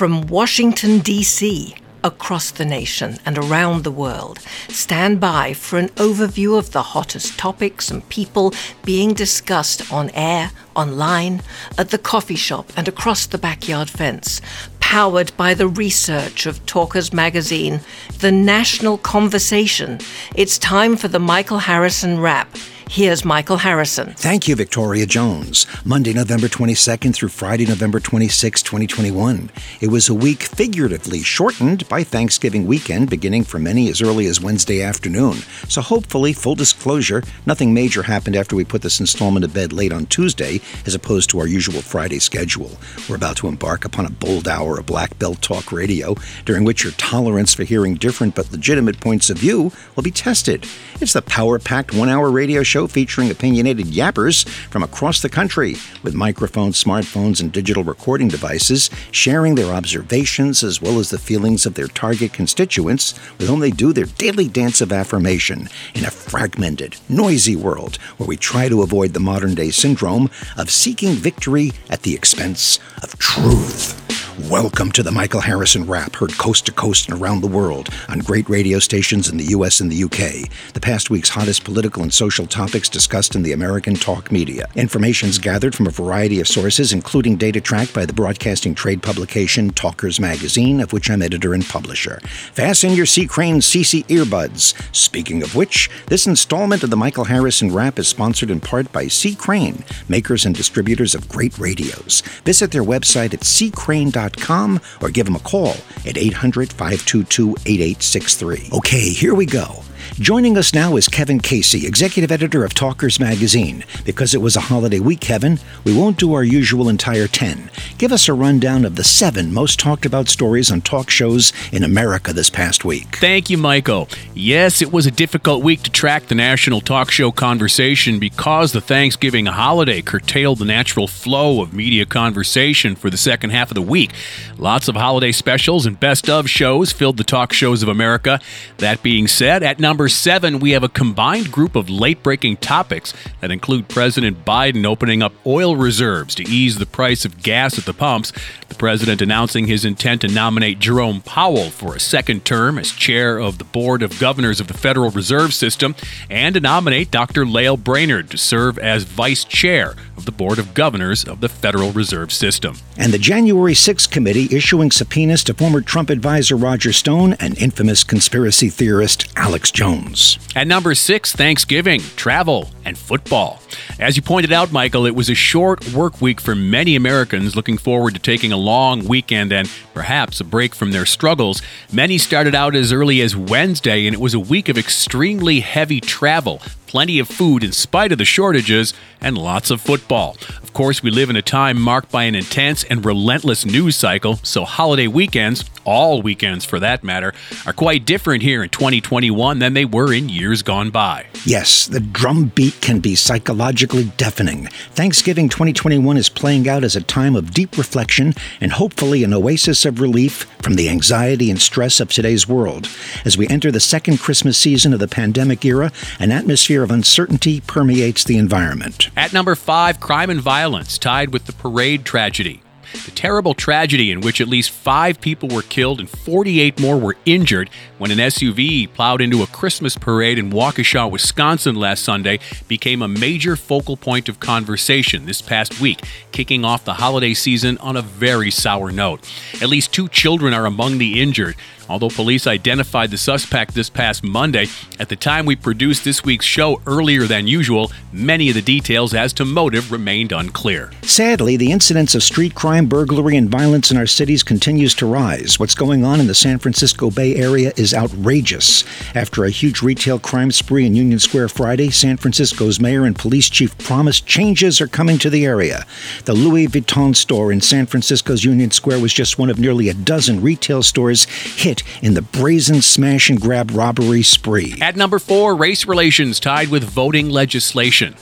From Washington, D.C., across the nation and around the world. Stand by for an overview of the hottest topics and people being discussed on air, online, at the coffee shop, and across the backyard fence. Powered by the research of Talkers Magazine, the national conversation. It's time for the Michael Harrison Wrap. Here's Michael Harrison. Thank you, Victoria Jones. Monday, November 22nd through Friday, November 26, 2021. It was a week figuratively shortened by Thanksgiving weekend, beginning for many as early as Wednesday afternoon. So, hopefully, full disclosure, nothing major happened after we put this installment to bed late on Tuesday, as opposed to our usual Friday schedule. We're about to embark upon a bold hour of Black Belt Talk Radio, during which your tolerance for hearing different but legitimate points of view will be tested. It's the power packed one hour radio show show featuring opinionated yappers from across the country with microphones, smartphones, and digital recording devices, sharing their observations as well as the feelings of their target constituents with whom they do their daily dance of affirmation in a fragmented, noisy world where we try to avoid the modern day syndrome of seeking victory at the expense of truth. Welcome to the Michael Harrison Wrap, heard coast to coast and around the world on great radio stations in the US and the UK. The past week's hottest political and social topics discussed in the American talk media. Information's gathered from a variety of sources, including data tracked by the broadcasting trade publication Talkers Magazine, of which I'm editor and publisher. Fasten your C. Crane CC earbuds. Speaking of which, this installment of the Michael Harrison Wrap is sponsored in part by C. Crane, makers and distributors of great radios. Visit their website at ccrane.com or give them a call at 800 522 8863. Okay, here we go. Joining us now is Kevin Casey, executive editor of Talkers Magazine. Because it was a holiday week, Kevin, we won't do our usual entire 10. Give us a rundown of the seven most talked about stories on talk shows in America this past week. Thank you, Michael. Yes, it was a difficult week to track the national talk show conversation because the Thanksgiving holiday curtailed the natural flow of media conversation for the second half of the week. Lots of holiday specials and best of shows filled the talk shows of America. That being said, at number seven, we have a combined group of late breaking topics that include President Biden opening up oil reserves to ease the price of gas at the pumps, the president announcing his intent to nominate Jerome Powell for a second term as chair of the Board of Governors of the Federal Reserve System, and to nominate Dr. Lael Brainard to serve as vice chair of the Board of Governors of the Federal Reserve System. And the January 6th committee issuing subpoenas to former Trump advisor Roger Stone and infamous conspiracy theorist Alex Jones. At number six, Thanksgiving, travel, and football. As you pointed out, Michael, it was a short work week for many Americans looking forward to taking a long weekend and perhaps a break from their struggles. Many started out as early as Wednesday, and it was a week of extremely heavy travel plenty of food in spite of the shortages, and lots of football. Of course, we live in a time marked by an intense and relentless news cycle, so holiday weekends, all weekends for that matter, are quite different here in 2021 than they were in years gone by. Yes, the drumbeat can be psychologically deafening. Thanksgiving 2021 is playing out as a time of deep reflection and hopefully an oasis of relief from the anxiety and stress of today's world. As we enter the second Christmas season of the pandemic era, an atmosphere of uncertainty permeates the environment. At number five, crime and violence, tied with the parade tragedy. The terrible tragedy in which at least five people were killed and 48 more were injured when an SUV plowed into a Christmas parade in Waukesha, Wisconsin last Sunday became a major focal point of conversation this past week, kicking off the holiday season on a very sour note. At least two children are among the injured. Although police identified the suspect this past Monday, at the time we produced this week's show earlier than usual, many of the details as to motive remained unclear. Sadly, the incidence of street crime, burglary, and violence in our cities continues to rise. What's going on in the San Francisco Bay Area is outrageous. After a huge retail crime spree in Union Square Friday, San Francisco's mayor and police chief promised changes are coming to the area. The Louis Vuitton store in San Francisco's Union Square was just one of nearly a dozen retail stores hit in the brazen smash and grab robbery spree. At number four, race relations tied with voting legislation.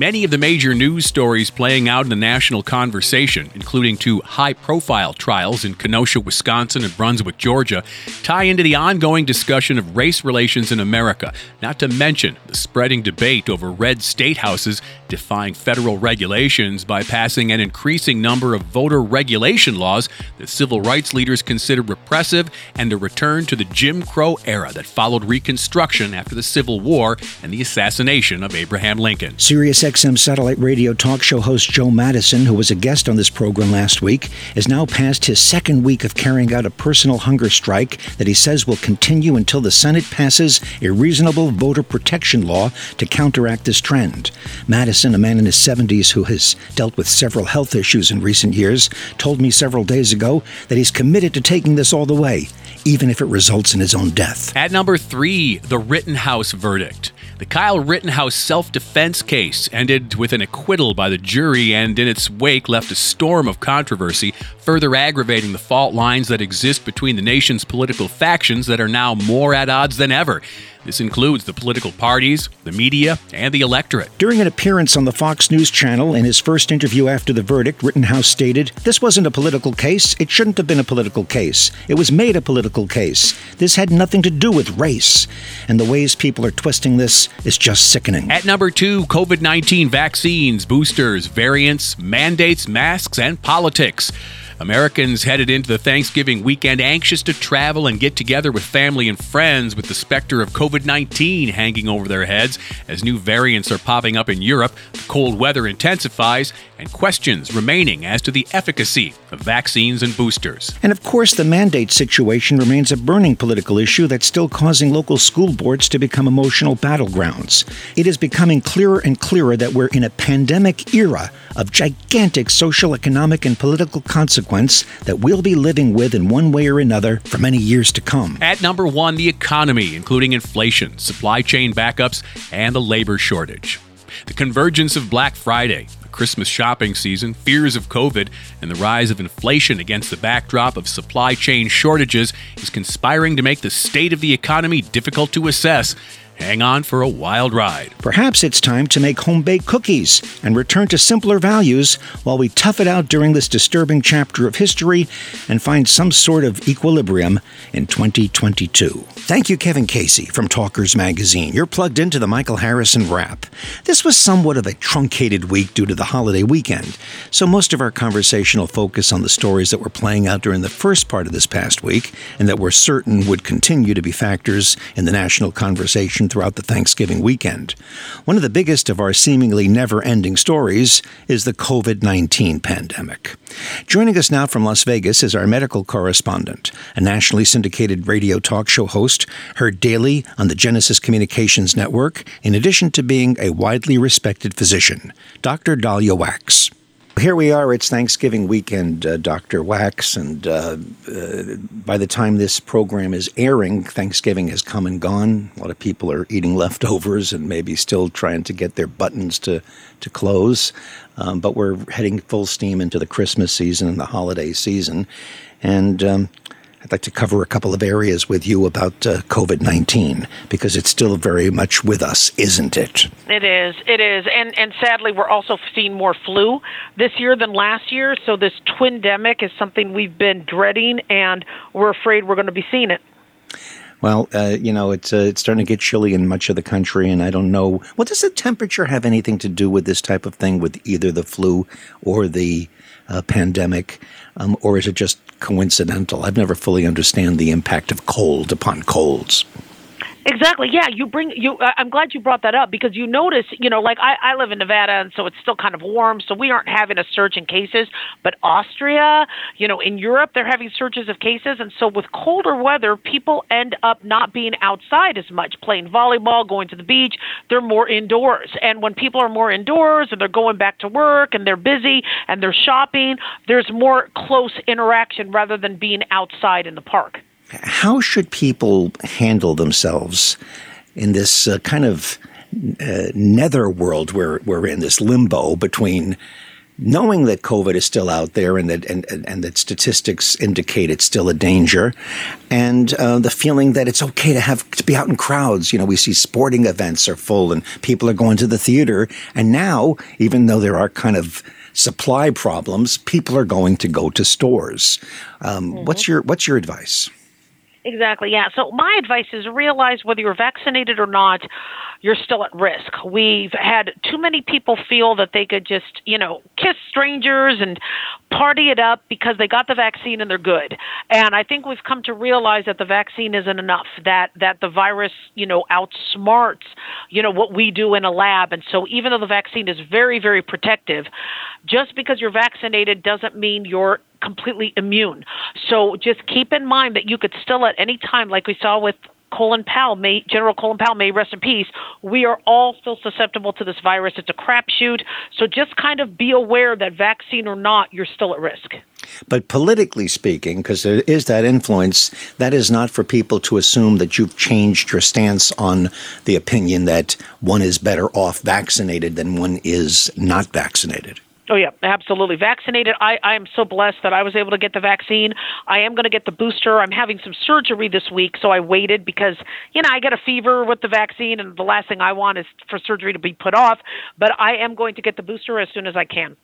Many of the major news stories playing out in the national conversation, including two high profile trials in Kenosha, Wisconsin and Brunswick, Georgia, tie into the ongoing discussion of race relations in America, not to mention the spreading debate over red state houses defying federal regulations by passing an increasing number of voter regulation laws that civil rights leaders consider repressive and a return to the Jim Crow era that followed Reconstruction after the Civil War and the assassination of Abraham Lincoln. Sirius XM satellite radio talk show host Joe Madison, who was a guest on this program last week, is now past his second week of carrying out a personal hunger strike that he says will continue until the Senate passes a reasonable voter protection law to counteract this trend. Madison, a man in his 70s who has dealt with several health issues in recent years, told me several days ago that he's committed to taking this all the way, even if it results in his own death. At number three, the Rittenhouse verdict. The Kyle Rittenhouse self defense case ended with an acquittal by the jury and in its wake left a storm of controversy, further aggravating the fault lines that exist between the nation's political factions that are now more at odds than ever. This includes the political parties, the media, and the electorate. During an appearance on the Fox News channel in his first interview after the verdict, Rittenhouse stated, This wasn't a political case. It shouldn't have been a political case. It was made a political case. This had nothing to do with race. And the ways people are twisting this is just sickening. At number two, COVID 19 vaccines, boosters, variants, mandates, masks, and politics. Americans headed into the Thanksgiving weekend anxious to travel and get together with family and friends with the specter of COVID 19 hanging over their heads as new variants are popping up in Europe, the cold weather intensifies, and questions remaining as to the efficacy of vaccines and boosters. And of course, the mandate situation remains a burning political issue that's still causing local school boards to become emotional battlegrounds. It is becoming clearer and clearer that we're in a pandemic era of gigantic social, economic, and political consequence that we'll be living with in one way or another for many years to come. At number one, the economy, including inflation, supply chain backups, and the labor shortage. The convergence of Black Friday, the Christmas shopping season, fears of COVID, and the rise of inflation against the backdrop of supply chain shortages is conspiring to make the state of the economy difficult to assess Hang on for a wild ride. Perhaps it's time to make home baked cookies and return to simpler values while we tough it out during this disturbing chapter of history and find some sort of equilibrium in 2022. Thank you, Kevin Casey from Talkers Magazine. You're plugged into the Michael Harrison Wrap. This was somewhat of a truncated week due to the holiday weekend, so most of our conversation will focus on the stories that were playing out during the first part of this past week and that we're certain would continue to be factors in the national conversation throughout the Thanksgiving weekend. One of the biggest of our seemingly never ending stories is the COVID 19 pandemic. Joining us now from Las Vegas is our medical correspondent, a nationally syndicated radio talk show host, heard daily on the Genesis Communications Network, in addition to being a widely respected physician, Dr. Daliah Wachs. Here we are. It's Thanksgiving weekend, uh, Dr. Wachs. and uh, uh, by the time this program is airing, Thanksgiving has come and gone. A lot of people are eating leftovers and maybe still trying to get their buttons to, to close. Um, but we're heading full steam into the Christmas season and the holiday season. And um, I'd like to cover a couple of areas with you about uh, COVID 19 because it's still very much with us, isn't it? It is. It is. And, and sadly, we're also seeing more flu this year than last year. So, this twindemic is something we've been dreading, and we're afraid we're going to be seeing it. Well, uh, you know, it's uh, it's starting to get chilly in much of the country, and I don't know. What does the temperature have anything to do with this type of thing, with either the flu or the uh, pandemic, um, or is it just coincidental? I've never fully understand the impact of cold upon colds. Exactly. Yeah, you bring you. I'm glad you brought that up because you notice, you know, like I, I live in Nevada, and so it's still kind of warm, so we aren't having a surge in cases. But Austria, you know, in Europe, they're having surges of cases, and so with colder weather, people end up not being outside as much, playing volleyball, going to the beach. They're more indoors, and when people are more indoors and they're going back to work and they're busy and they're shopping, there's more close interaction rather than being outside in the park how should people handle themselves in this uh, kind of uh, nether world where we're in this limbo between knowing that COVID is still out there and that and, and that statistics indicate it's still a danger, and uh, the feeling that it's okay to have to be out in crowds. You know, we see sporting events are full and people are going to the theater, and now even though there are kind of supply problems, people are going to go to stores. Um, mm-hmm. What's your What's your advice? Exactly, yeah. So my advice is realize whether you're vaccinated or not, you're still at risk. We've had too many people feel that they could just, you know, kiss strangers and party it up because they got the vaccine and they're good. And I think we've come to realize that the vaccine isn't enough, that that the virus, you know, outsmarts, you know, what we do in a lab. And so even though the vaccine is very, very protective, just because you're vaccinated doesn't mean you're completely immune. So just keep in mind that you could still at any time, like we saw with Colin Powell, may, General Colin Powell, may rest in peace. We are all still susceptible to this virus. It's a crapshoot. So just kind of be aware that vaccine or not, you're still at risk. But politically speaking, because there is that influence, that is not for people to assume that you've changed your stance on the opinion that one is better off vaccinated than one is not vaccinated. Oh yeah, absolutely. Vaccinated. I I am so blessed that I was able to get the vaccine. I am going to get the booster. I'm having some surgery this week, so I waited because you know I get a fever with the vaccine, and the last thing I want is for surgery to be put off. But I am going to get the booster as soon as I can.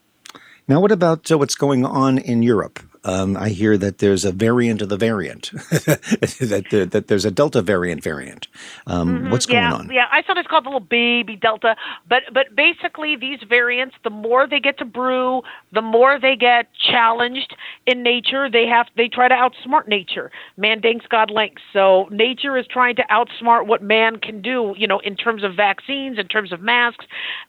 Now, what about uh, what's going on in Europe? Um, I hear that there's a variant of the variant, that, that there's a Delta variant variant. Um, mm-hmm. What's going yeah, on? Yeah, I thought it's called the little baby Delta, but but basically these variants, the more they get to brew, the more they get challenged in nature. They have they try to outsmart nature. Man thanks God links. So nature is trying to outsmart what man can do. You know, in terms of vaccines, in terms of masks,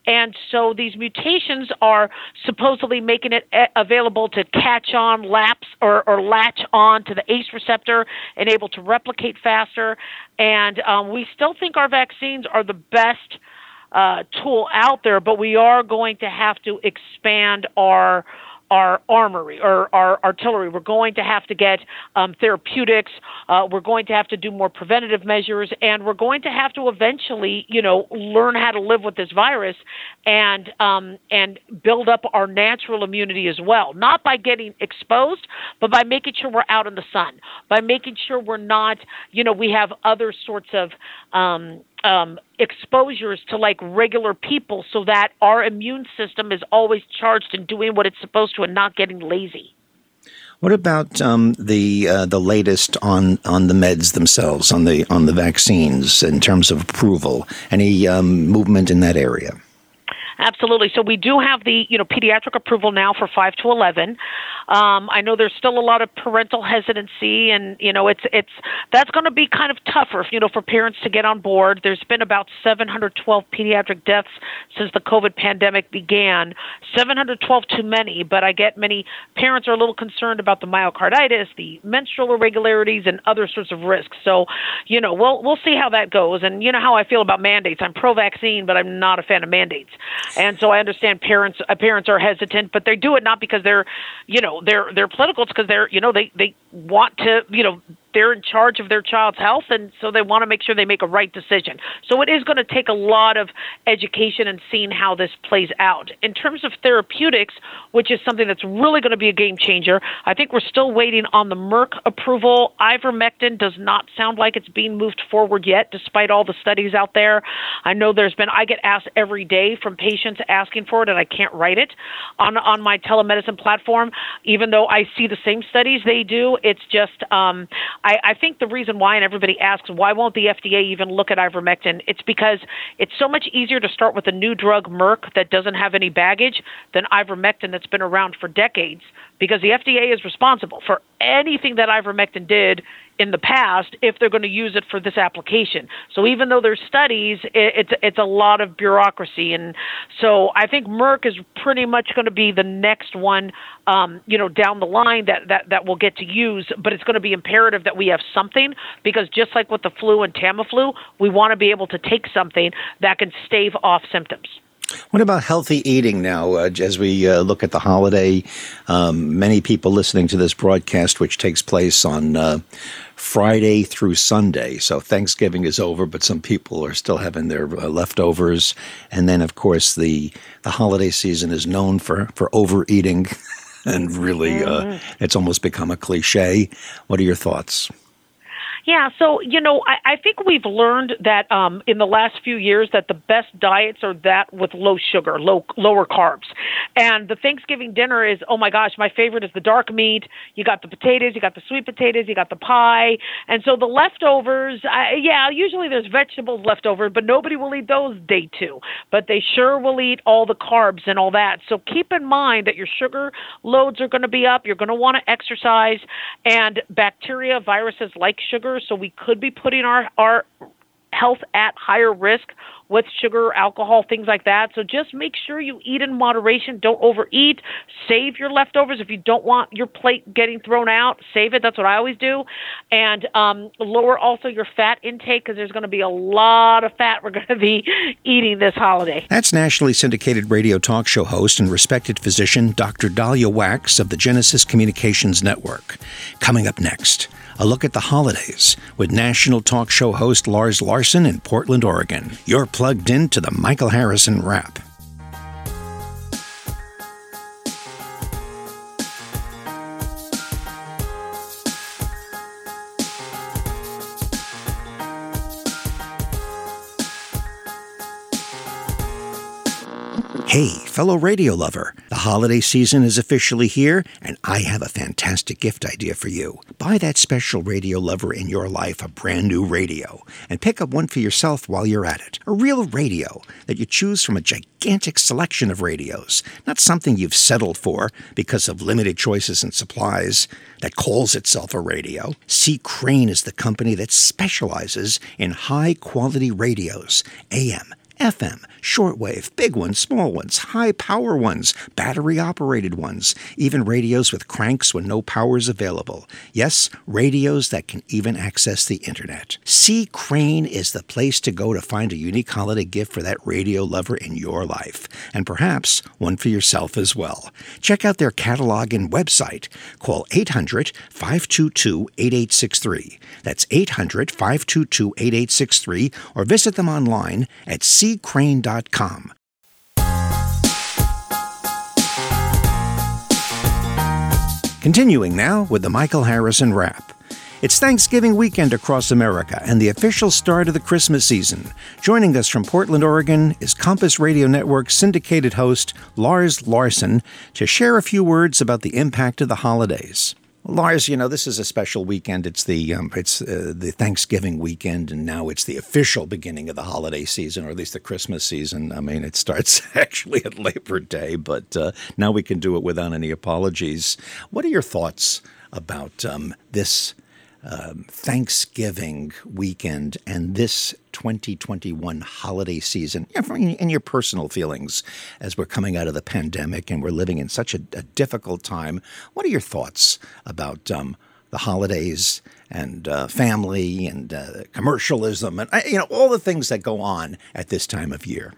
and so these mutations are supposedly making it eh, available to catch on or, or latch on to the ACE receptor and able to replicate faster. And um, we still think our vaccines are the best uh, tool out there, but we are going to have to expand our our armory or our artillery. We're going to have to get um, therapeutics. Uh, we're going to have to do more preventative measures, and we're going to have to eventually, you know, learn how to live with this virus and um, and build up our natural immunity as well. Not by getting exposed, but by making sure we're out in the sun, by making sure we're not, you know, we have other sorts of um, um, exposures to like regular people so that our immune system is always charged and doing what it's supposed to and not getting lazy. What about um, the uh, the latest on, on the meds themselves, on the on the vaccines in terms of approval? Any um, movement in that area? Absolutely. So we do have the you know pediatric approval now for five to eleven. Um, I know there's still a lot of parental hesitancy, and you know it's it's that's going to be kind of tougher you know for parents to get on board. There's been about 712 pediatric deaths since the COVID pandemic began. 712 too many, but I get many parents are a little concerned about the myocarditis, the menstrual irregularities, and other sorts of risks. So you know we'll we'll see how that goes. And you know how I feel about mandates. I'm pro-vaccine, but I'm not a fan of mandates. And so I understand parents uh, parents are hesitant, but they do it not because they're, you know, they're they're political. It's because they're you know they they want to you know they're in charge of their child's health, and so they want to make sure they make a right decision. So it is going to take a lot of education and seeing how this plays out. In terms of therapeutics, which is something that's really going to be a game changer, I think we're still waiting on the Merck approval. Ivermectin does not sound like it's being moved forward yet, despite all the studies out there. I know there's been I get asked every day from patients asking for it, and I can't write it on on my telemedicine platform, even though I see the same studies they do. It's just um, I, I think the reason why, and everybody asks, why won't the FDA even look at ivermectin? It's because it's so much easier to start with a new drug, Merck, that doesn't have any baggage than ivermectin that's been around for decades because the FDA is responsible for anything that ivermectin did in the past if they're going to use it for this application. So even though there's studies, it's it's a lot of bureaucracy, and so I think Merck is pretty much going to be the next one, um, you know, down the line that that that will get to use. But it's going to be imperative that we have something because just like with the flu and Tamiflu, we want to be able to take something that can stave off symptoms. What about healthy eating now? Uh, as we uh, look at the holiday, um, many people listening to this broadcast, which takes place on uh, Friday through Sunday. So Thanksgiving is over, but some people are still having their uh, leftovers. And then, of course, the the holiday season is known for for overeating, and really, uh, mm-hmm. it's almost become a cliche. What are your thoughts? Yeah, so you know, I, I think we've learned that um, in the last few years that the best diets are that with low sugar, low lower carbs, And the Thanksgiving dinner is, oh my gosh, my favorite is the dark meat. You got the potatoes, you got the sweet potatoes, you got the pie. And so the leftovers, I, yeah, usually there's vegetables left over, but nobody will eat those day two. But they sure will eat all the carbs and all that. So keep in mind that your sugar loads are going to be up. You're going to want to exercise. And bacteria, viruses like sugar, so we could be putting our, our health at higher risk with sugar, alcohol, things like that. So just make sure you eat in moderation. Don't overeat. Save your leftovers. If you don't want your plate getting thrown out, save it. That's what I always do. And um, lower also your fat intake because there's going to be a lot of fat we're going to be eating this holiday. That's nationally syndicated radio talk show host and respected physician Dr. Daliah Wachs of the Genesis Communications Network. Coming up next a look at the holidays with national talk show host Lars Larson in Portland, Oregon. You're plugged into the Michael Harrison Wrap. Hey, fellow radio lover, the holiday season is officially here, and I have a fantastic gift idea for you. Buy that special radio lover in your life a brand new radio, and pick up one for yourself while you're at it. A real radio that you choose from a gigantic selection of radios, not something you've settled for because of limited choices and supplies that calls itself a radio. C. Crane is the company that specializes in high quality radios, AM, FM, shortwave, big ones, small ones, high power ones, battery operated ones, even radios with cranks when no power is available. Yes, radios that can even access the internet. C. Crane is the place to go to find a unique holiday gift for that radio lover in your life, and perhaps one for yourself as well. Check out their catalog and website. Call 800 522 8863. That's 800 522 8863, or visit them online at C Continuing now with the Michael Harrison Wrap. It's Thanksgiving weekend across America and the official start of the Christmas season. Joining us from Portland, Oregon is Compass Radio Network syndicated host Lars Larson to share a few words about the impact of the holidays. Lars, you know this is a special weekend. It's the um, it's uh, the Thanksgiving weekend, and now it's the official beginning of the holiday season, or at least the Christmas season. I mean, it starts actually at Labor Day, but uh, now we can do it without any apologies. What are your thoughts about um, this um, Thanksgiving weekend and this 2021 holiday season and your personal feelings as we're coming out of the pandemic and we're living in such a, a difficult time. What are your thoughts about um, the holidays and uh, family and uh, commercialism and uh, you know all the things that go on at this time of year?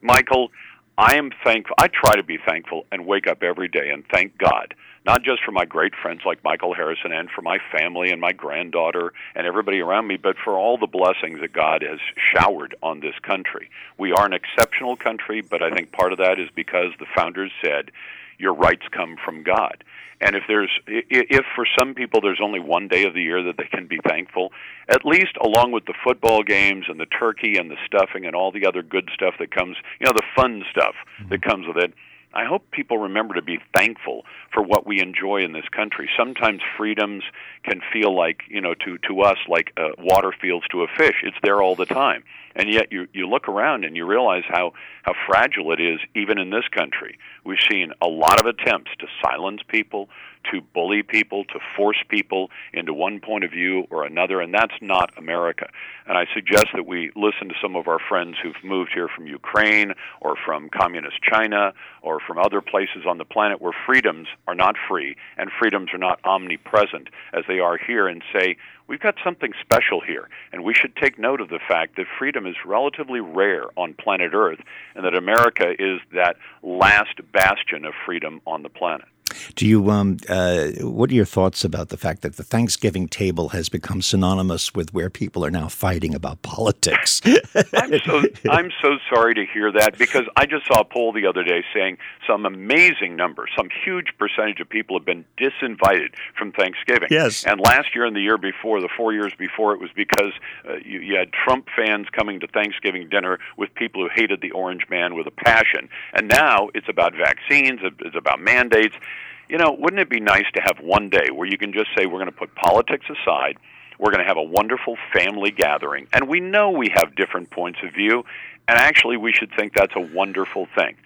Michael, I am thankful. I try to be thankful and wake up every day and thank God not just for my great friends like Michael Harrison and for my family and my granddaughter and everybody around me, but for all the blessings that God has showered on this country. We are an exceptional country, but I think part of that is because the founders said, your rights come from God. And if there's if for some people there's only one day of the year that they can be thankful, at least along with the football games and the turkey and the stuffing and all the other good stuff that comes, you know, the fun stuff that mm-hmm. comes with it, I hope people remember to be thankful for what we enjoy in this country. Sometimes freedoms can feel like, you know, to to us like uh, water feels to a fish. It's there all the time. And yet you you look around and you realize how how fragile it is even in this country. We've seen a lot of attempts to silence people, to bully people, to force people into one point of view or another, and that's not America. And I suggest that we listen to some of our friends who've moved here from Ukraine or from communist China or from other places on the planet where freedoms are not free and freedoms are not omnipresent as they are here and say, we've got something special here, and we should take note of the fact that freedom is relatively rare on planet Earth and that America is that last bastion of freedom on the planet. Do you? Um, uh, what are your thoughts about the fact that the Thanksgiving table has become synonymous with where people are now fighting about politics? I'm so I'm so sorry to hear that because I just saw a poll the other day saying some amazing numbers, some huge percentage of people have been disinvited from Thanksgiving. Yes. And last year and the year before, the four years before, it was because uh, you, you had Trump fans coming to Thanksgiving dinner with people who hated the Orange Man with a passion. And now it's about vaccines. It's about mandates. You know, wouldn't it be nice to have one day where you can just say we're going to put politics aside? We're going to have a wonderful family gathering. And we know we have different points of view, and actually we should think that's a wonderful thing.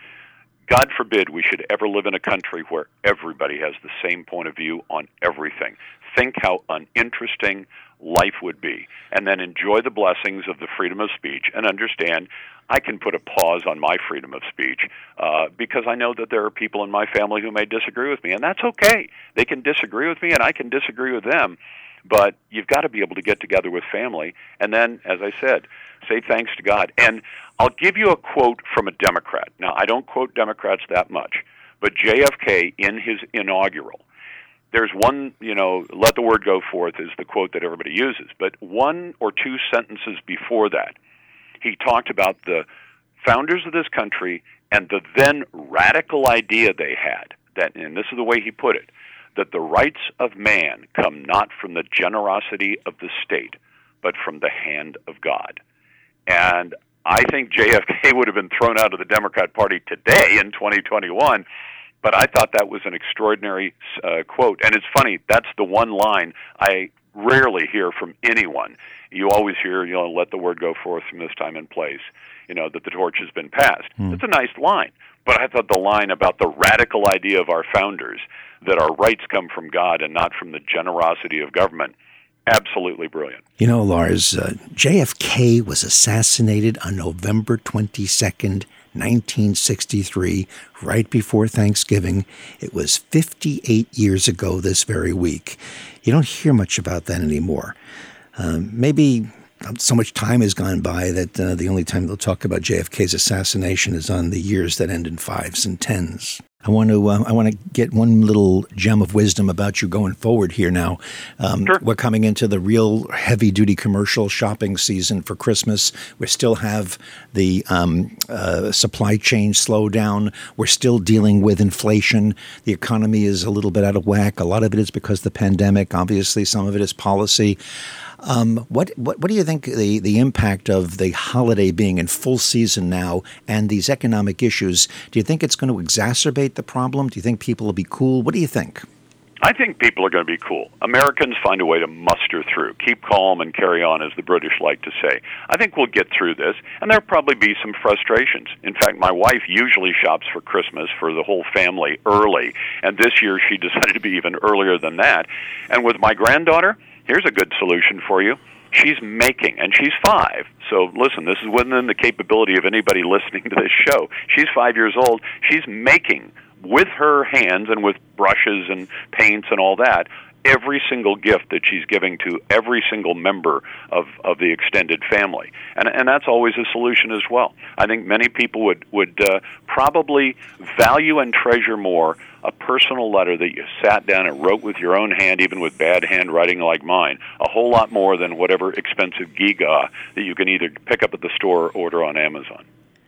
God forbid we should ever live in a country where everybody has the same point of view on everything. Think how uninteresting life would be, and then enjoy the blessings of the freedom of speech and understand I can put a pause on my freedom of speech uh, because I know that there are people in my family who may disagree with me, and that's okay. They can disagree with me, and I can disagree with them. But you've got to be able to get together with family, and then, as I said, say thanks to God. And I'll give you a quote from a Democrat. Now, I don't quote Democrats that much, but JFK in his inaugural, there's one, you know, let the word go forth is the quote that everybody uses, but one or two sentences before that, he talked about the founders of this country and the then radical idea they had that, and this is the way he put it, that the rights of man come not from the generosity of the state, but from the hand of God. And I think JFK would have been thrown out of the Democrat Party today in 2021. But I thought that was an extraordinary uh, quote. And it's funny, that's the one line I rarely hear from anyone. You always hear, you know, let the word go forth from this time and place, you know, that the torch has been passed. Mm. It's a nice line. But I thought the line about the radical idea of our founders that our rights come from God and not from the generosity of government absolutely brilliant. You know, Lars, uh, JFK was assassinated on November 22nd, 1963, right before Thanksgiving. It was 58 years ago this very week. You don't hear much about that anymore. Um, maybe so much time has gone by that uh, the only time they'll talk about JFK's assassination is on the years that end in fives and tens. I want to uh, I want to get one little gem of wisdom about you going forward here. Now, um, sure. we're coming into the real heavy duty commercial shopping season for Christmas. We still have the um, uh, supply chain slowdown. We're still dealing with inflation. The economy is a little bit out of whack. A lot of it is because of the pandemic. Obviously, some of it is policy. Um, what, what what do you think the the impact of the holiday being in full season now and these economic issues? Do you think it's going to exacerbate the problem? Do you think people will be cool? What do you think? I think people are going to be cool. Americans find a way to muster through, keep calm and carry on, as the British like to say. I think we'll get through this, and there'll probably be some frustrations. In fact, my wife usually shops for Christmas for the whole family early, and this year she decided to be even earlier than that. And with my granddaughter, here's a good solution for you. She's making, and she's five. So listen, this is within the capability of anybody listening to this show. She's five years old. She's making with her hands and with brushes and paints and all that every single gift that she's giving to every single member of, of the extended family. And, and that's always a solution as well. I think many people would, would uh, probably value and treasure more a personal letter that you sat down and wrote with your own hand, even with bad handwriting like mine, a whole lot more than whatever expensive giga that you can either pick up at the store or order on Amazon.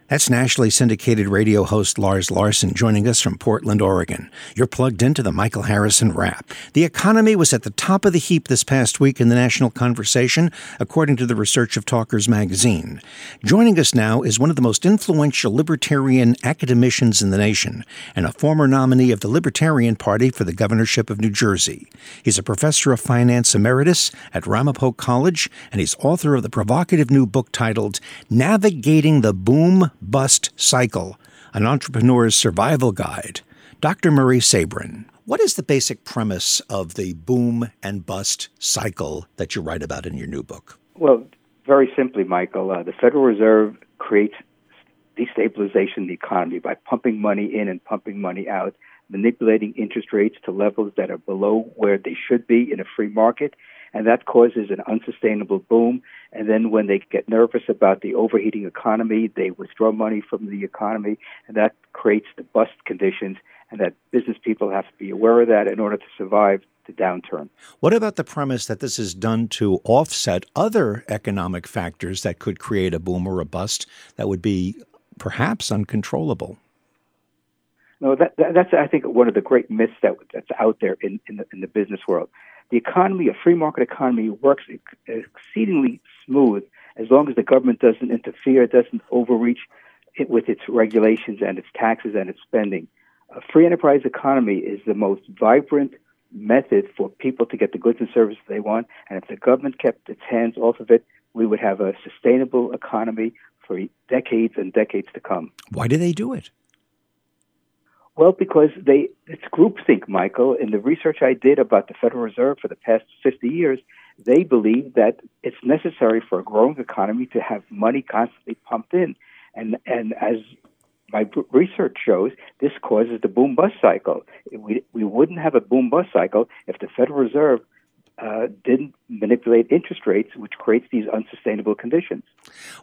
That's nationally syndicated radio host Lars Larson joining us from Portland, Oregon. You're plugged into the Michael Harrison Wrap. The economy was at the top of the heap this past week in the national conversation, according to the research of Talkers magazine. Joining us now is one of the most influential libertarian academicians in the nation and a former nominee of the Libertarian Party for the governorship of New Jersey. He's a professor of finance emeritus at Ramapo College, and he's author of the provocative new book titled Navigating the Boom Bust Cycle, an entrepreneur's survival guide. Dr. Murray Sabrin, what is the basic premise of the boom and bust cycle that you write about in your new book? Well, very simply, Michael, uh, the Federal Reserve creates destabilization in the economy by pumping money in and pumping money out, manipulating interest rates to levels that are below where they should be in a free market, and that causes an unsustainable boom. And then when they get nervous about the overheating economy, they withdraw money from the economy, and that creates the bust conditions. and that business people have to be aware of that in order to survive the downturn. What about the premise that this is done to offset other economic factors that could create a boom or a bust that would be perhaps uncontrollable? No, that, that, that's I think one of the great myths that that's out there in in the, in the business world. The economy, a free market economy, works exceedingly smooth as long as the government doesn't interfere, doesn't overreach it with its regulations and its taxes and its spending. A free enterprise economy is the most vibrant method for people to get the goods and services they want. And if the government kept its hands off of it, we would have a sustainable economy for decades and decades to come. Why do they do it? Well, because they it's groupthink, Michael. In the research I did about the Federal Reserve for the past 50 years, they believe that it's necessary for a growing economy to have money constantly pumped in. And and as my research shows, this causes the boom bust cycle. We we wouldn't have a boom bust cycle if the Federal Reserve uh, didn't manipulate interest rates, which creates these unsustainable conditions.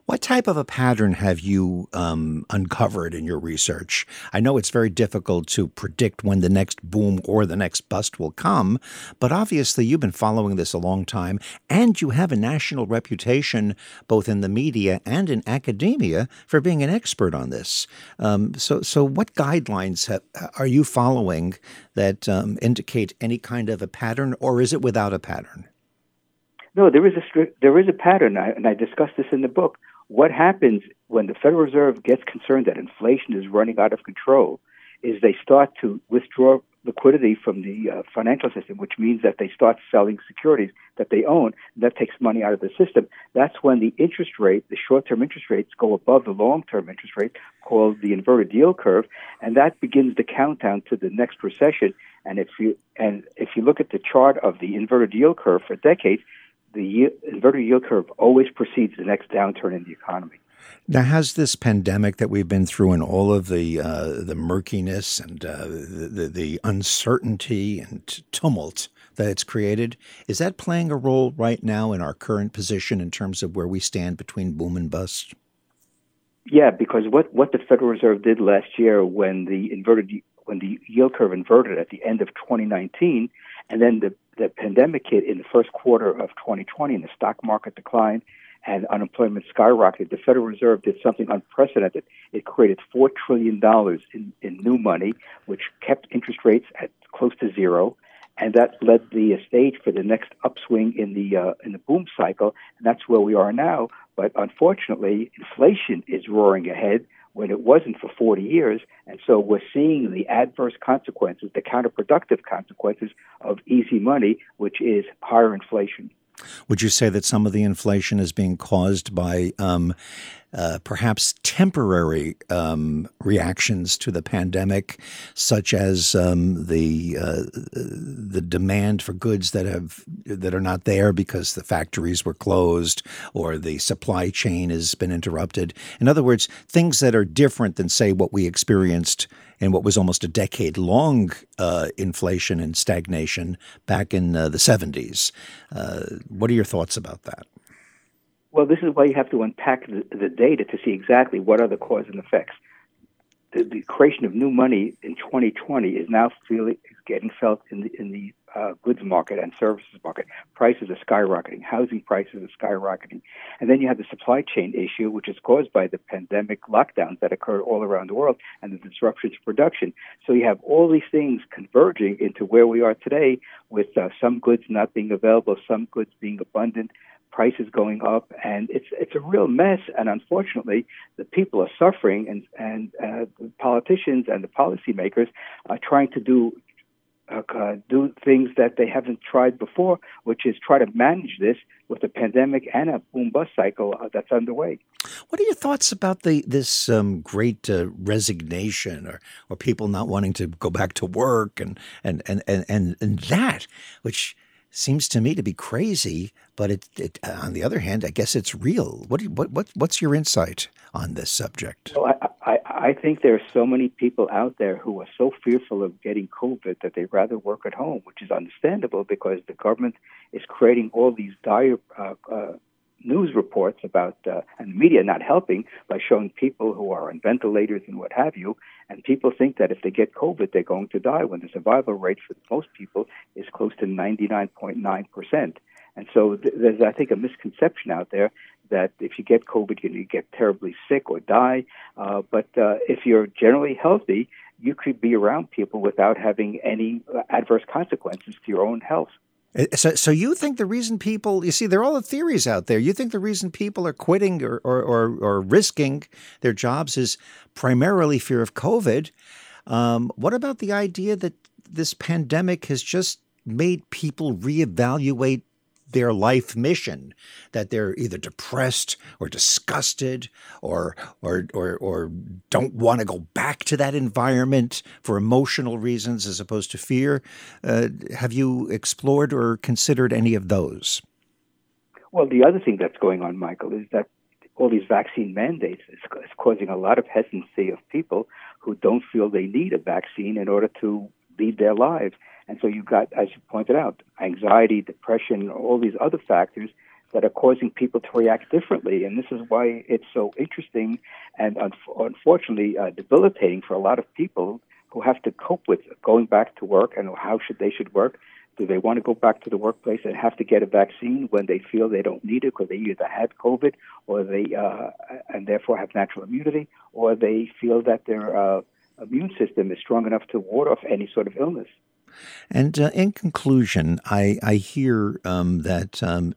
What type of a pattern have you um, uncovered in your research? I know it's very difficult to predict when the next boom or the next bust will come, but obviously you've been following this a long time, and you have a national reputation both in the media and in academia for being an expert on this. Um, so, so what guidelines have, are you following that um, indicate any kind of a pattern, or is it without a pattern? No, there is a there is a pattern, and I discuss this in the book. What happens when the Federal Reserve gets concerned that inflation is running out of control is they start to withdraw liquidity from the uh, financial system, which means that they start selling securities that they own. That takes money out of the system. That's when the interest rate, the short-term interest rates, go above the long-term interest rate, called the inverted yield curve, and that begins the countdown to the next recession. And if you and if you look at the chart of the inverted yield curve for decades, the inverted yield curve always precedes the next downturn in the economy. Now, has this pandemic that we've been through and all of the uh, the murkiness and uh, the, the, the uncertainty and tumult that it's created is that playing a role right now in our current position in terms of where we stand between boom and bust? Yeah, because what, what the Federal Reserve did last year when the inverted when the yield curve inverted at the end of 2019, and then the the pandemic hit in the first quarter of 2020 and the stock market declined and unemployment skyrocketed, the Federal Reserve did something unprecedented. It created $4 trillion in, in new money, which kept interest rates at close to zero. And that led the stage for the next upswing in the uh, in the boom cycle, and that's where we are now. But unfortunately, inflation is roaring ahead when it wasn't for 40 years. And so we're seeing the adverse consequences, the counterproductive consequences of easy money, which is higher inflation. Would you say that some of the inflation is being caused by um, uh, perhaps temporary um, reactions to the pandemic, such as um, the uh, the demand for goods that have that are not there because the factories were closed or the supply chain has been interrupted. In other words, things that are different than say what we experienced in what was almost a decade long uh, inflation and stagnation back in uh, the 70s. Uh, what are your thoughts about that? Well, this is why you have to unpack the, the data to see exactly what are the cause and effects. The, the, creation of new money in 2020 is now feeling is getting felt in the in the uh, goods market and services market. Prices are skyrocketing. Housing prices are skyrocketing, and then you have the supply chain issue, which is caused by the pandemic lockdowns that occurred all around the world and the disruptions to production. So you have all these things converging into where we are today, with uh, some goods not being available, some goods being abundant, prices going up, and it's it's a real mess. And unfortunately, the people are suffering, and and uh, the politicians and the policymakers are trying to do. Uh, uh, do things that they haven't tried before, which is try to manage this with a pandemic and a boom bust cycle uh, that's underway. What are your thoughts about the this um, great uh, resignation, or or people not wanting to go back to work, and and and and and, and that, which seems to me to be crazy, but it, it, on the other hand, I guess it's real. What, what, what, what's your insight on this subject? Well, I, I, I think there are so many people out there who are so fearful of getting COVID that they'd rather work at home, which is understandable because the government is creating all these dire uh, uh, news reports about, uh, and the media not helping by showing people who are on ventilators and what have you. And people think that if they get COVID, they're going to die when the survival rate for most people is close to 99.9%. And so th- there's, I think, a misconception out there that if you get COVID, you get terribly sick or die. Uh, but uh, if you're generally healthy, you could be around people without having any adverse consequences to your own health. Uh, so, so you think the reason people, you see, there are all the theories out there. You think the reason people are quitting or, or, or, or risking their jobs is primarily fear of COVID. Um, what about the idea that this pandemic has just made people reevaluate their life mission that they're either depressed or disgusted or or or, or don't want to go back to that environment for emotional reasons as opposed to fear. Uh, have you explored or considered any of those? Well the other thing that's going on michael is that all these vaccine mandates is, is causing a lot of hesitancy of people who don't feel they need a vaccine in order to lead their lives and so you've got, as you pointed out, anxiety, depression, all these other factors that are causing people to react differently. And this is why it's so interesting and un- unfortunately uh, debilitating for a lot of people who have to cope with going back to work and how should they should work. Do they want to go back to the workplace and have to get a vaccine when they feel they don't need it because they either had COVID or they uh, and therefore have natural immunity, or they feel that their uh, immune system is strong enough to ward off any sort of illness? And uh, in conclusion, I, I hear um, that um,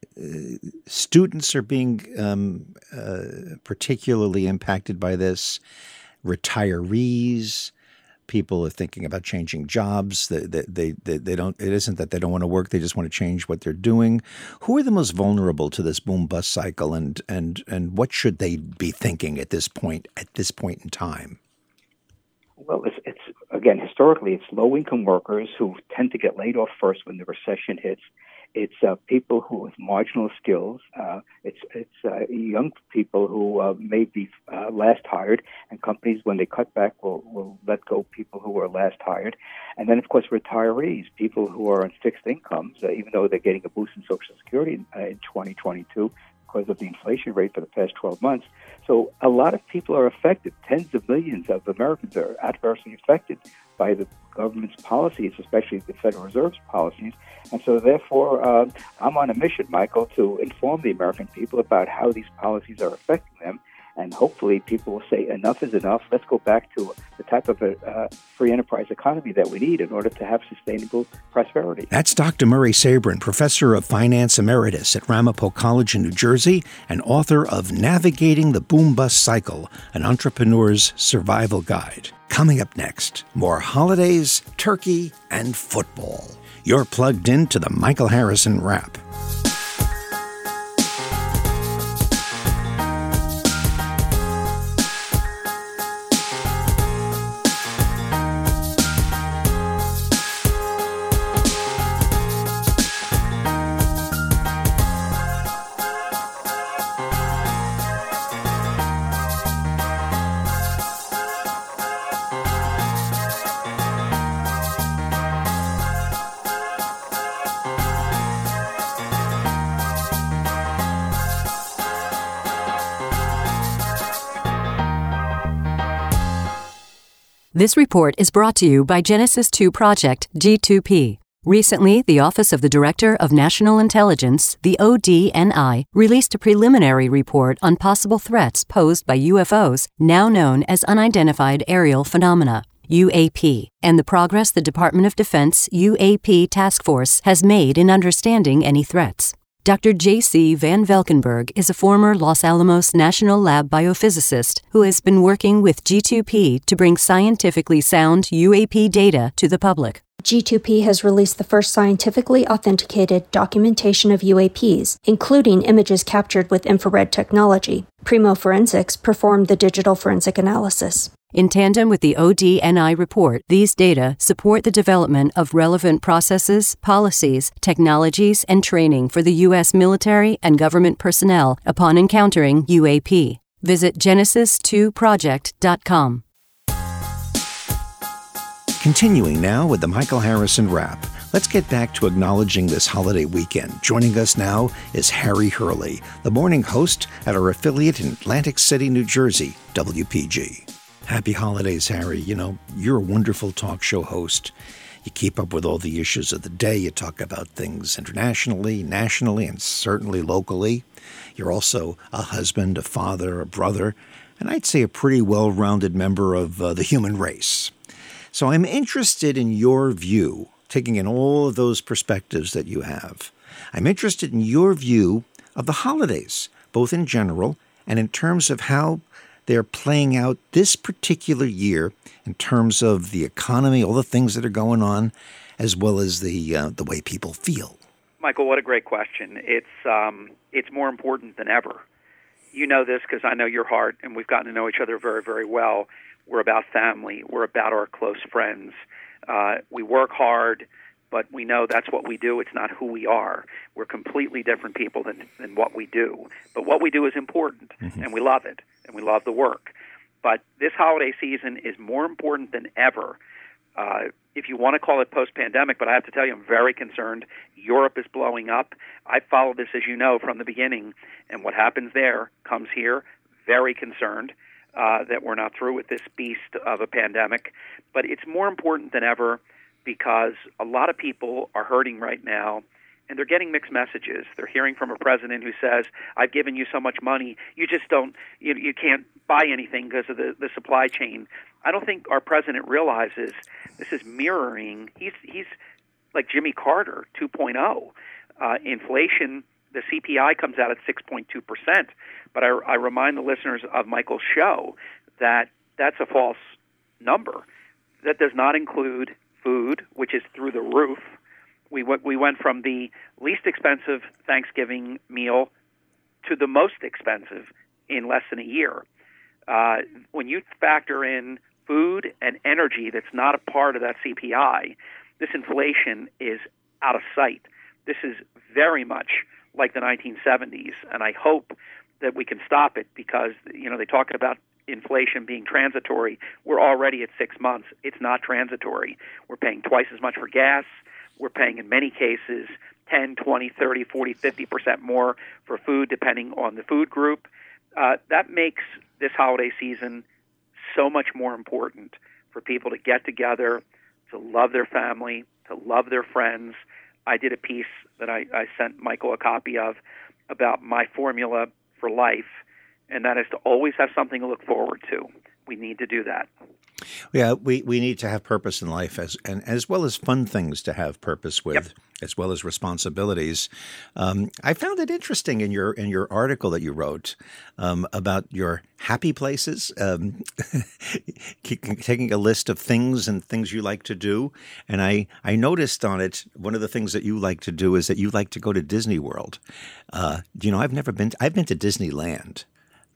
students are being um, uh, particularly impacted by this, retirees, people are thinking about changing jobs. They, they, they, they, don't, it isn't that they don't want to work, they just want to change what they're doing. Who are the most vulnerable to this boom bust cycle and, and, and what should they be thinking at this point, at this point in time? Well, it's, it's again historically it's low income workers who tend to get laid off first when the recession hits. It's uh, people who have marginal skills. Uh, it's it's uh, young people who uh, may be uh, last hired, and companies when they cut back will will let go people who are last hired, and then of course retirees, people who are on fixed incomes, uh, even though they're getting a boost in Social Security in, in 2022 because of the inflation rate for the past 12 months. So a lot of people are affected. Tens of millions of Americans are adversely affected by the government's policies, especially the Federal Reserve's policies. And so, therefore, uh, I'm on a mission, Michael, to inform the American people about how these policies are affecting them and hopefully, people will say enough is enough. Let's go back to the type of a uh, free enterprise economy that we need in order to have sustainable prosperity. That's Dr. Murray Sabrin, professor of finance emeritus at Ramapo College in New Jersey and author of Navigating the Boom Bust Cycle An Entrepreneur's Survival Guide. Coming up next, more holidays, turkey, and football. You're plugged into the Michael Harrison Wrap. This report is brought to you by Genesis 2 Project G2P. Recently, the Office of the Director of National Intelligence, the ODNI, released a preliminary report on possible threats posed by UFOs, now known as Unidentified Aerial Phenomena. UAP, and the progress the Department of Defense UAP Task Force has made in understanding any threats. Dr. J.C. Van Valkenburg is a former Los Alamos National Lab biophysicist who has been working with G2P to bring scientifically sound UAP data to the public. G2P has released the first scientifically authenticated documentation of UAPs, including images captured with infrared technology. Primo Forensics performed the digital forensic analysis. In tandem with the ODNI report, these data support the development of relevant processes, policies, technologies, and training for the U.S. military and government personnel upon encountering UAP. Visit genesis2project.com. Continuing now with the Michael Harrison Wrap. Let's get back to acknowledging this holiday weekend. Joining us now is Harry Hurley, the morning host at our affiliate in Atlantic City, New Jersey, WPG. Happy holidays, Harry. You know, you're a wonderful talk show host. You keep up with all the issues of the day. You talk about things internationally, nationally, and certainly locally. You're also a husband, a father, a brother, and I'd say a pretty well rounded member of uh, the human race. So I'm interested in your view, taking in all of those perspectives that you have. I'm interested in your view of the holidays, both in general and in terms of how they're playing out this particular year in terms of the economy, all the things that are going on, as well as the uh, the way people feel. Michael, what a great question. It's um, it's more important than ever. You know this because I know your heart, and we've gotten to know each other very, very well. We're about family. We're about our close friends. Uh, we work hard, but we know that's what we do. It's not who we are. We're completely different people than, than what we do. But what we do is important, mm-hmm. and we love it, and we love the work. But this holiday season is more important than ever. Uh, if you want to call it post pandemic, but I have to tell you, I'm very concerned. Europe is blowing up. I followed this, as you know, from the beginning, and what happens there comes here. Very concerned uh, that we're not through with this beast of a pandemic. But it's more important than ever because a lot of people are hurting right now and they're getting mixed messages. They're hearing from a president who says, "I've given you so much money, you just don't, you, you can't buy anything because of the, the supply chain." I don't think our president realizes this is mirroring. He's he's like Jimmy Carter 2.0. Uh, inflation, the CPI comes out at 6.2 percent. But I, I remind the listeners of Michael's show that that's a false number. That does not include food, which is through the roof. We went, we went from the least expensive Thanksgiving meal to the most expensive in less than a year. Uh, when you factor in food and energy that's not a part of that CPI, this inflation is out of sight. This is very much like the 1970s, and I hope that we can stop it because you know they talk about inflation being transitory. We're already at six months. It's not transitory. We're paying twice as much for gas. We're paying in many cases 10, 20, 30, 40, 50 percent more for food, depending on the food group. Uh, that makes this holiday season so much more important for people to get together, to love their family, to love their friends. I did a piece that I, I sent Michael a copy of about my formula for life, and that is to always have something to look forward to. We need to do that. Yeah, we, we need to have purpose in life as and as well as fun things to have purpose with, yep. as well as responsibilities. Um, I found it interesting in your in your article that you wrote um, about your happy places, um, taking a list of things and things you like to do. And I I noticed on it one of the things that you like to do is that you like to go to Disney World. Uh, you know, I've never been. To, I've been to Disneyland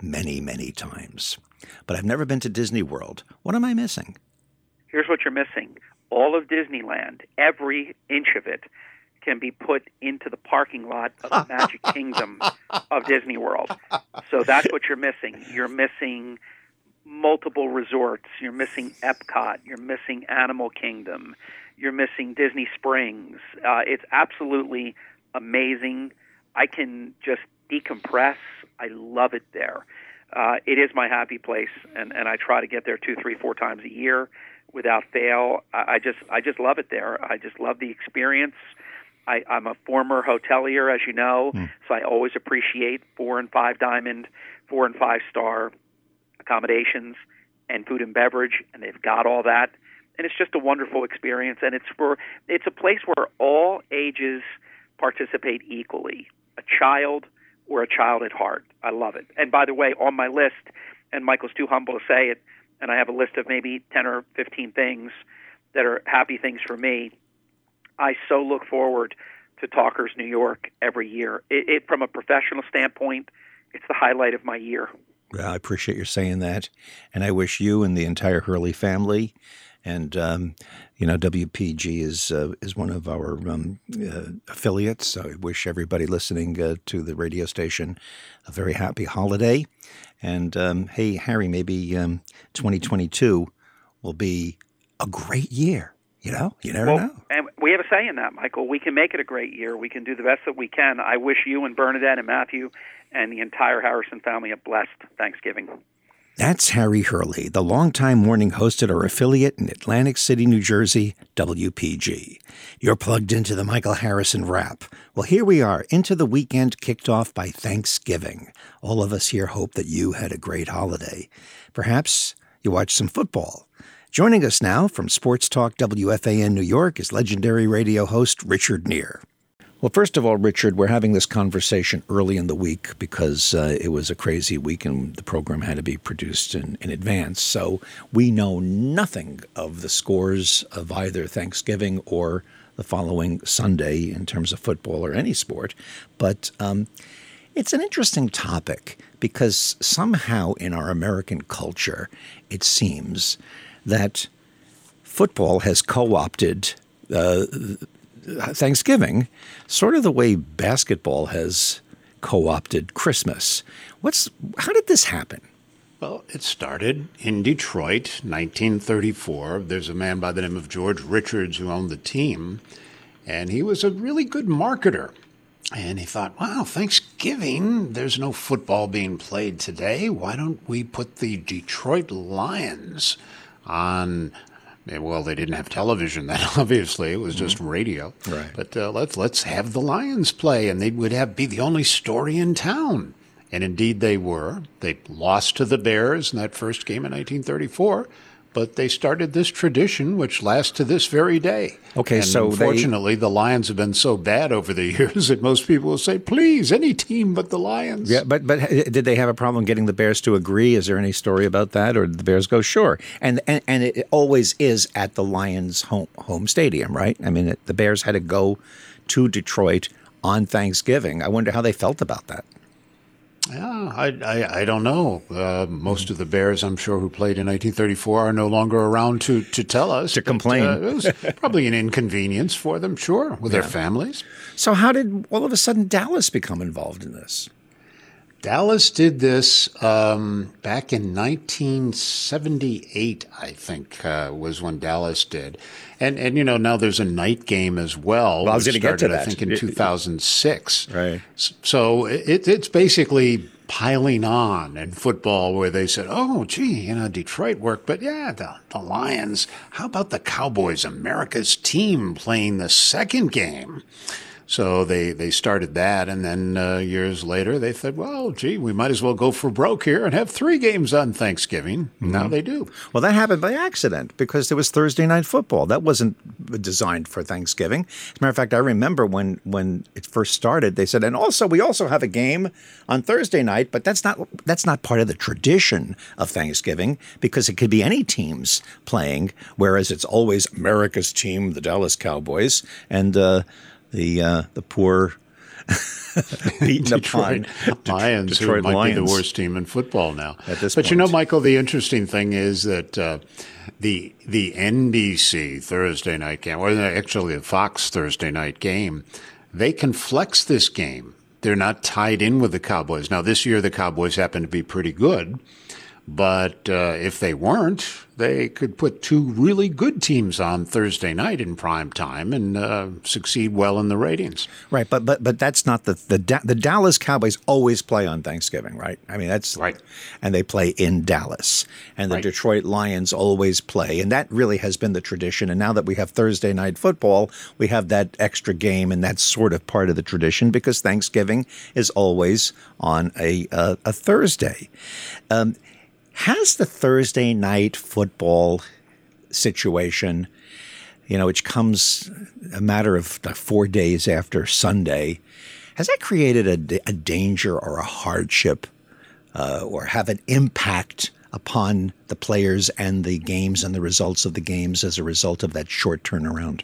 many many times but I've never been to Disney World. What am I missing? Here's what you're missing all of Disneyland, every inch of it, can be put into the parking lot of the Magic Kingdom of Disney World. So that's what you're missing. You're missing multiple resorts. You're missing Epcot. You're missing Animal Kingdom. You're missing Disney Springs. Uh, it's absolutely amazing. I can just decompress. I love it there uh, it is my happy place, and, and I try to get there two, three, four times a year without fail. I, I just I just love it there. I just love the experience. I, I'm a former hotelier, as you know, mm. so I always appreciate four and five diamond, four and five star accommodations and food and beverage, and they've got all that, and it's just a wonderful experience. And it's for it's a place where all ages participate equally. A child, or a child at heart. I love it. And by the way, on my list, and Michael's too humble to say it, and I have a list of maybe 10 or 15 things that are happy things for me. I so look forward to Talkers New York every year. It, it from a professional standpoint, it's the highlight of my year. Well, I appreciate your saying that, and I wish you and the entire Hurley family and um, you know WPG is uh, is one of our um, uh, affiliates. I wish everybody listening uh, to the radio station a very happy holiday. And um, hey, Harry, maybe um, 2022 will be a great year. You know, you never well, know. And we have a say in that, Michael. We can make it a great year. We can do the best that we can. I wish you and Bernadette and Matthew and the entire Harrison family a blessed Thanksgiving. That's Harry Hurley, the longtime morning host at our affiliate in Atlantic City, New Jersey, WPG. You're plugged into the Michael Harrison Wrap. Well, here we are, into the weekend kicked off by Thanksgiving. All of us here hope that you had a great holiday. Perhaps you watched some football. Joining us now from Sports Talk WFAN New York is legendary radio host Richard Neer. Well, first of all, Richard, we're having this conversation early in the week because uh, it was a crazy week and the program had to be produced in, in advance. So we know nothing of the scores of either Thanksgiving or the following Sunday in terms of football or any sport. But um, it's an interesting topic because somehow in our American culture, it seems that football has co opted. Uh, Thanksgiving, sort of the way basketball has co-opted Christmas. What's how did this happen? Well, it started in Detroit, 1934. There's a man by the name of George Richards who owned the team, and he was a really good marketer. And he thought, wow, Thanksgiving, there's no football being played today. Why don't we put the Detroit Lions on well, they didn't have television then. Obviously, it was just mm-hmm. radio. Right. But uh, let's let's have the Lions play, and they would have be the only story in town. And indeed, they were. They lost to the Bears in that first game in 1934 but they started this tradition which lasts to this very day. Okay, and so unfortunately, they, the Lions have been so bad over the years that most people will say, "Please, any team but the Lions." Yeah, but but eh, did they have a problem getting the Bears to agree? Is there any story about that, or did the Bears go sure? And and, and it always is at the Lions' home home stadium, right? I mean, it, the Bears had to go to Detroit on Thanksgiving. I wonder how they felt about that. Yeah, I, I, I don't know. Uh, most of the Bears, I'm sure, who played in 1934 are no longer around to, to tell us. To but, complain. Uh, it was probably an inconvenience for them, sure, with yeah. their families. So, how did all of a sudden Dallas become involved in this? Dallas did this um, back in 1978, I think, uh, was when Dallas did. And, and, you know, now there's a night game as well. well I was going to get to that. I think in 2006. Right. So it, it's basically piling on in football where they said, oh, gee, you know, Detroit worked, but yeah, the, the Lions, how about the Cowboys, America's team playing the second game? So they, they started that, and then uh, years later they said, "Well, gee, we might as well go for broke here and have three games on Thanksgiving." Mm-hmm. Now they do. Well, that happened by accident because there was Thursday night football. That wasn't designed for Thanksgiving. As a matter of fact, I remember when when it first started, they said, "And also, we also have a game on Thursday night, but that's not that's not part of the tradition of Thanksgiving because it could be any teams playing, whereas it's always America's team, the Dallas Cowboys, and." Uh, the uh, the poor beaten Detroit Lions, Detroit who might Lions. be the worst team in football now. At this but point. you know, Michael, the interesting thing is that uh, the the NBC Thursday night game, or actually the Fox Thursday night game, they can flex this game. They're not tied in with the Cowboys. Now, this year the Cowboys happen to be pretty good. But uh, if they weren't, they could put two really good teams on Thursday night in prime time and uh, succeed well in the ratings. Right, but but but that's not the the the Dallas Cowboys always play on Thanksgiving, right? I mean that's right, and they play in Dallas, and the right. Detroit Lions always play, and that really has been the tradition. And now that we have Thursday night football, we have that extra game, and that's sort of part of the tradition because Thanksgiving is always on a a, a Thursday. Um, has the Thursday night football situation, you know, which comes a matter of four days after Sunday, has that created a, a danger or a hardship uh, or have an impact upon the players and the games and the results of the games as a result of that short turnaround?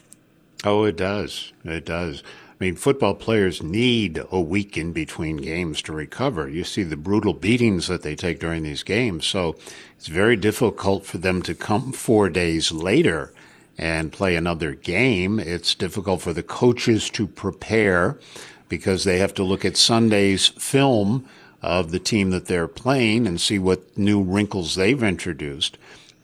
Oh, it does. It does. I mean, football players need a week in between games to recover. You see the brutal beatings that they take during these games. So it's very difficult for them to come four days later and play another game. It's difficult for the coaches to prepare because they have to look at Sunday's film of the team that they're playing and see what new wrinkles they've introduced.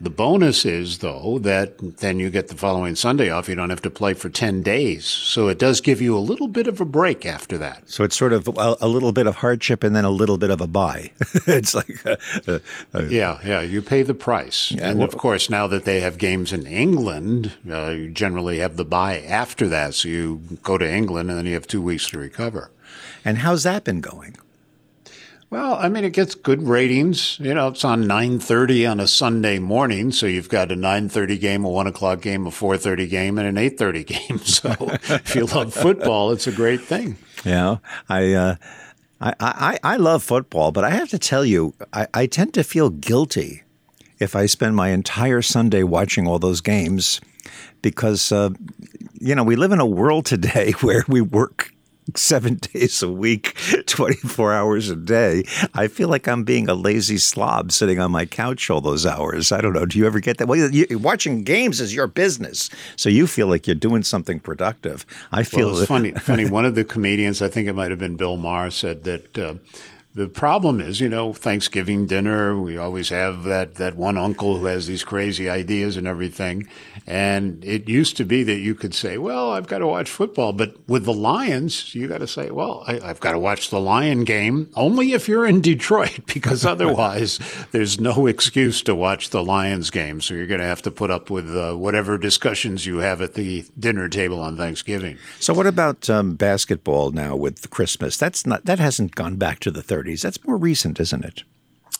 The bonus is, though, that then you get the following Sunday off. You don't have to play for 10 days. So it does give you a little bit of a break after that. So it's sort of a, a little bit of hardship and then a little bit of a bye. it's like. A, a, a, yeah, yeah. You pay the price. Yeah, and well, of course, now that they have games in England, uh, you generally have the bye after that. So you go to England and then you have two weeks to recover. And how's that been going? Well, I mean, it gets good ratings. You know, it's on 9.30 on a Sunday morning. So you've got a 9.30 game, a 1 o'clock game, a 4.30 game, and an 8.30 game. So if you love football, it's a great thing. Yeah. I, uh, I, I, I love football, but I have to tell you, I, I tend to feel guilty if I spend my entire Sunday watching all those games because, uh, you know, we live in a world today where we work seven days a week, 24 hours a day, I feel like I'm being a lazy slob sitting on my couch all those hours. I don't know. Do you ever get that? Well, you, watching games is your business. So you feel like you're doing something productive. I feel well, it's funny. funny. One of the comedians, I think it might have been Bill Maher, said that. Uh, the problem is, you know, Thanksgiving dinner, we always have that, that one uncle who has these crazy ideas and everything. And it used to be that you could say, well, I've got to watch football. But with the Lions, you got to say, well, I, have got to watch the Lion game only if you're in Detroit, because otherwise there's no excuse to watch the Lions game. So you're going to have to put up with uh, whatever discussions you have at the dinner table on Thanksgiving. So what about um, basketball now with Christmas? That's not, that hasn't gone back to the 30s. 30s. That's more recent, isn't it?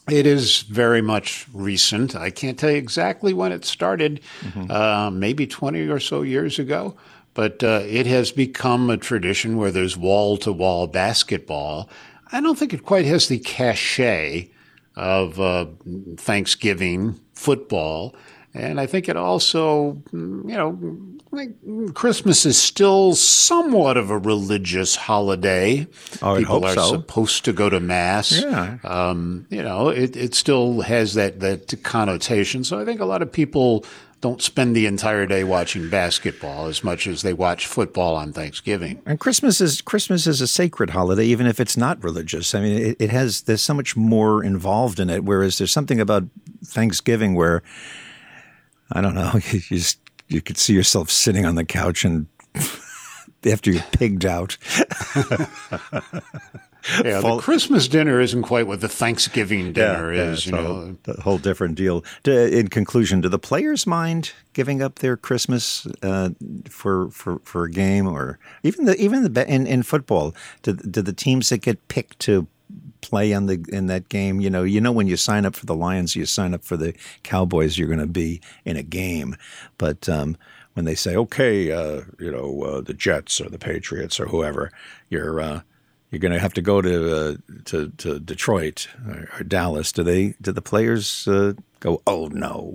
It is very much recent. I can't tell you exactly when it started, mm-hmm. uh, maybe 20 or so years ago, but uh, it has become a tradition where there's wall to wall basketball. I don't think it quite has the cachet of uh, Thanksgiving football. And I think it also, you know, Christmas is still somewhat of a religious holiday. Oh, People are so. supposed to go to mass. Yeah. Um, you know, it, it still has that, that connotation. So I think a lot of people don't spend the entire day watching basketball as much as they watch football on Thanksgiving. And Christmas is Christmas is a sacred holiday, even if it's not religious. I mean, it, it has there's so much more involved in it. Whereas there's something about Thanksgiving where I don't know, you just you could see yourself sitting on the couch and after you're pigged out. yeah, the Christmas dinner isn't quite what the Thanksgiving dinner yeah, is. Yeah, you know, a whole different deal. In conclusion, do the players mind giving up their Christmas uh, for, for for a game, or even the even the in, in football? Do, do the teams that get picked to play on the in that game. You know, you know when you sign up for the Lions, you sign up for the Cowboys. You're going to be in a game, but um, when they say, "Okay, uh, you know, uh, the Jets or the Patriots or whoever," you're uh, you're going to have to go to uh, to, to Detroit or, or, Dallas. Do they? Do the players uh, go? Oh no.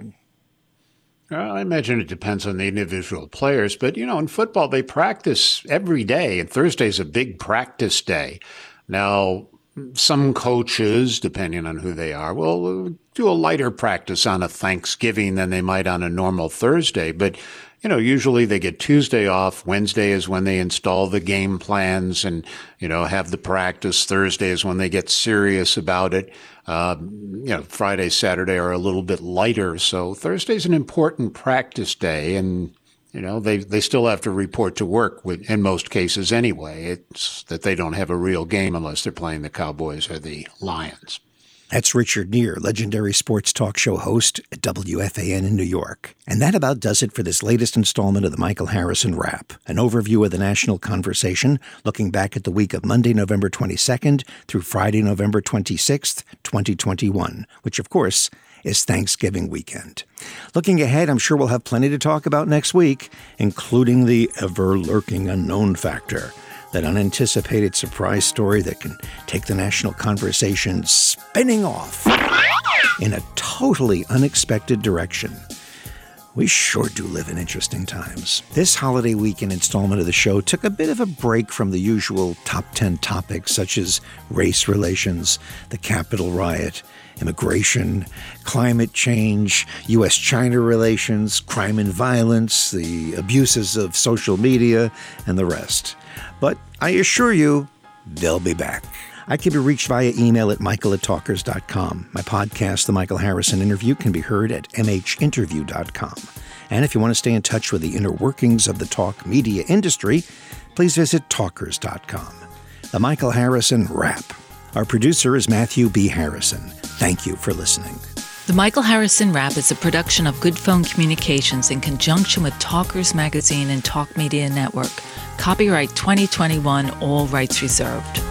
I imagine it depends on the individual players, but you know, in football they practice every day, and Thursday's a big practice day. Now, some coaches, depending on who they are, will do a lighter practice on a Thanksgiving than they might on a normal Thursday. But, you know, usually they get Tuesday off. Wednesday is when they install the game plans and, you know, have the practice. Thursday is when they get serious about it. Uh, you know, Friday, Saturday are a little bit lighter. So Thursday's an important practice day. And, you know, they, they still have to report to work with, in most cases anyway. It's that they don't have a real game unless they're playing the Cowboys or the Lions. That's Richard Neer, legendary sports talk show host at WFAN in New York. And that about does it for this latest installment of the Michael Harrison Wrap, an overview of the national conversation, looking back at the week of Monday, November 22nd through Friday, November 26th, 2021, which of course is Thanksgiving weekend. Looking ahead, I'm sure we'll have plenty to talk about next week, including the ever lurking unknown factor, that unanticipated surprise story that can take the national conversation spinning off in a totally unexpected direction. We sure do live in interesting times. This holiday weekend installment of the show took a bit of a break from the usual top 10 topics such as race relations, the Capitol riot, immigration, climate change, U.S. China relations, crime and violence, the abuses of social media, and the rest. But I assure you, they'll be back. I can be reached via email at michael. My podcast, The Michael Harrison Interview, can be heard at mhinterview.com. And if you want to stay in touch with the inner workings of the talk media industry, please visit talkers.com. The Michael Harrison Wrap. Our producer is Matthew B. Harrison. Thank you for listening. The Michael Harrison Wrap is a production of Goodphone Communications in conjunction with Talkers Magazine and Talk Media Network. Copyright 2021, all rights reserved.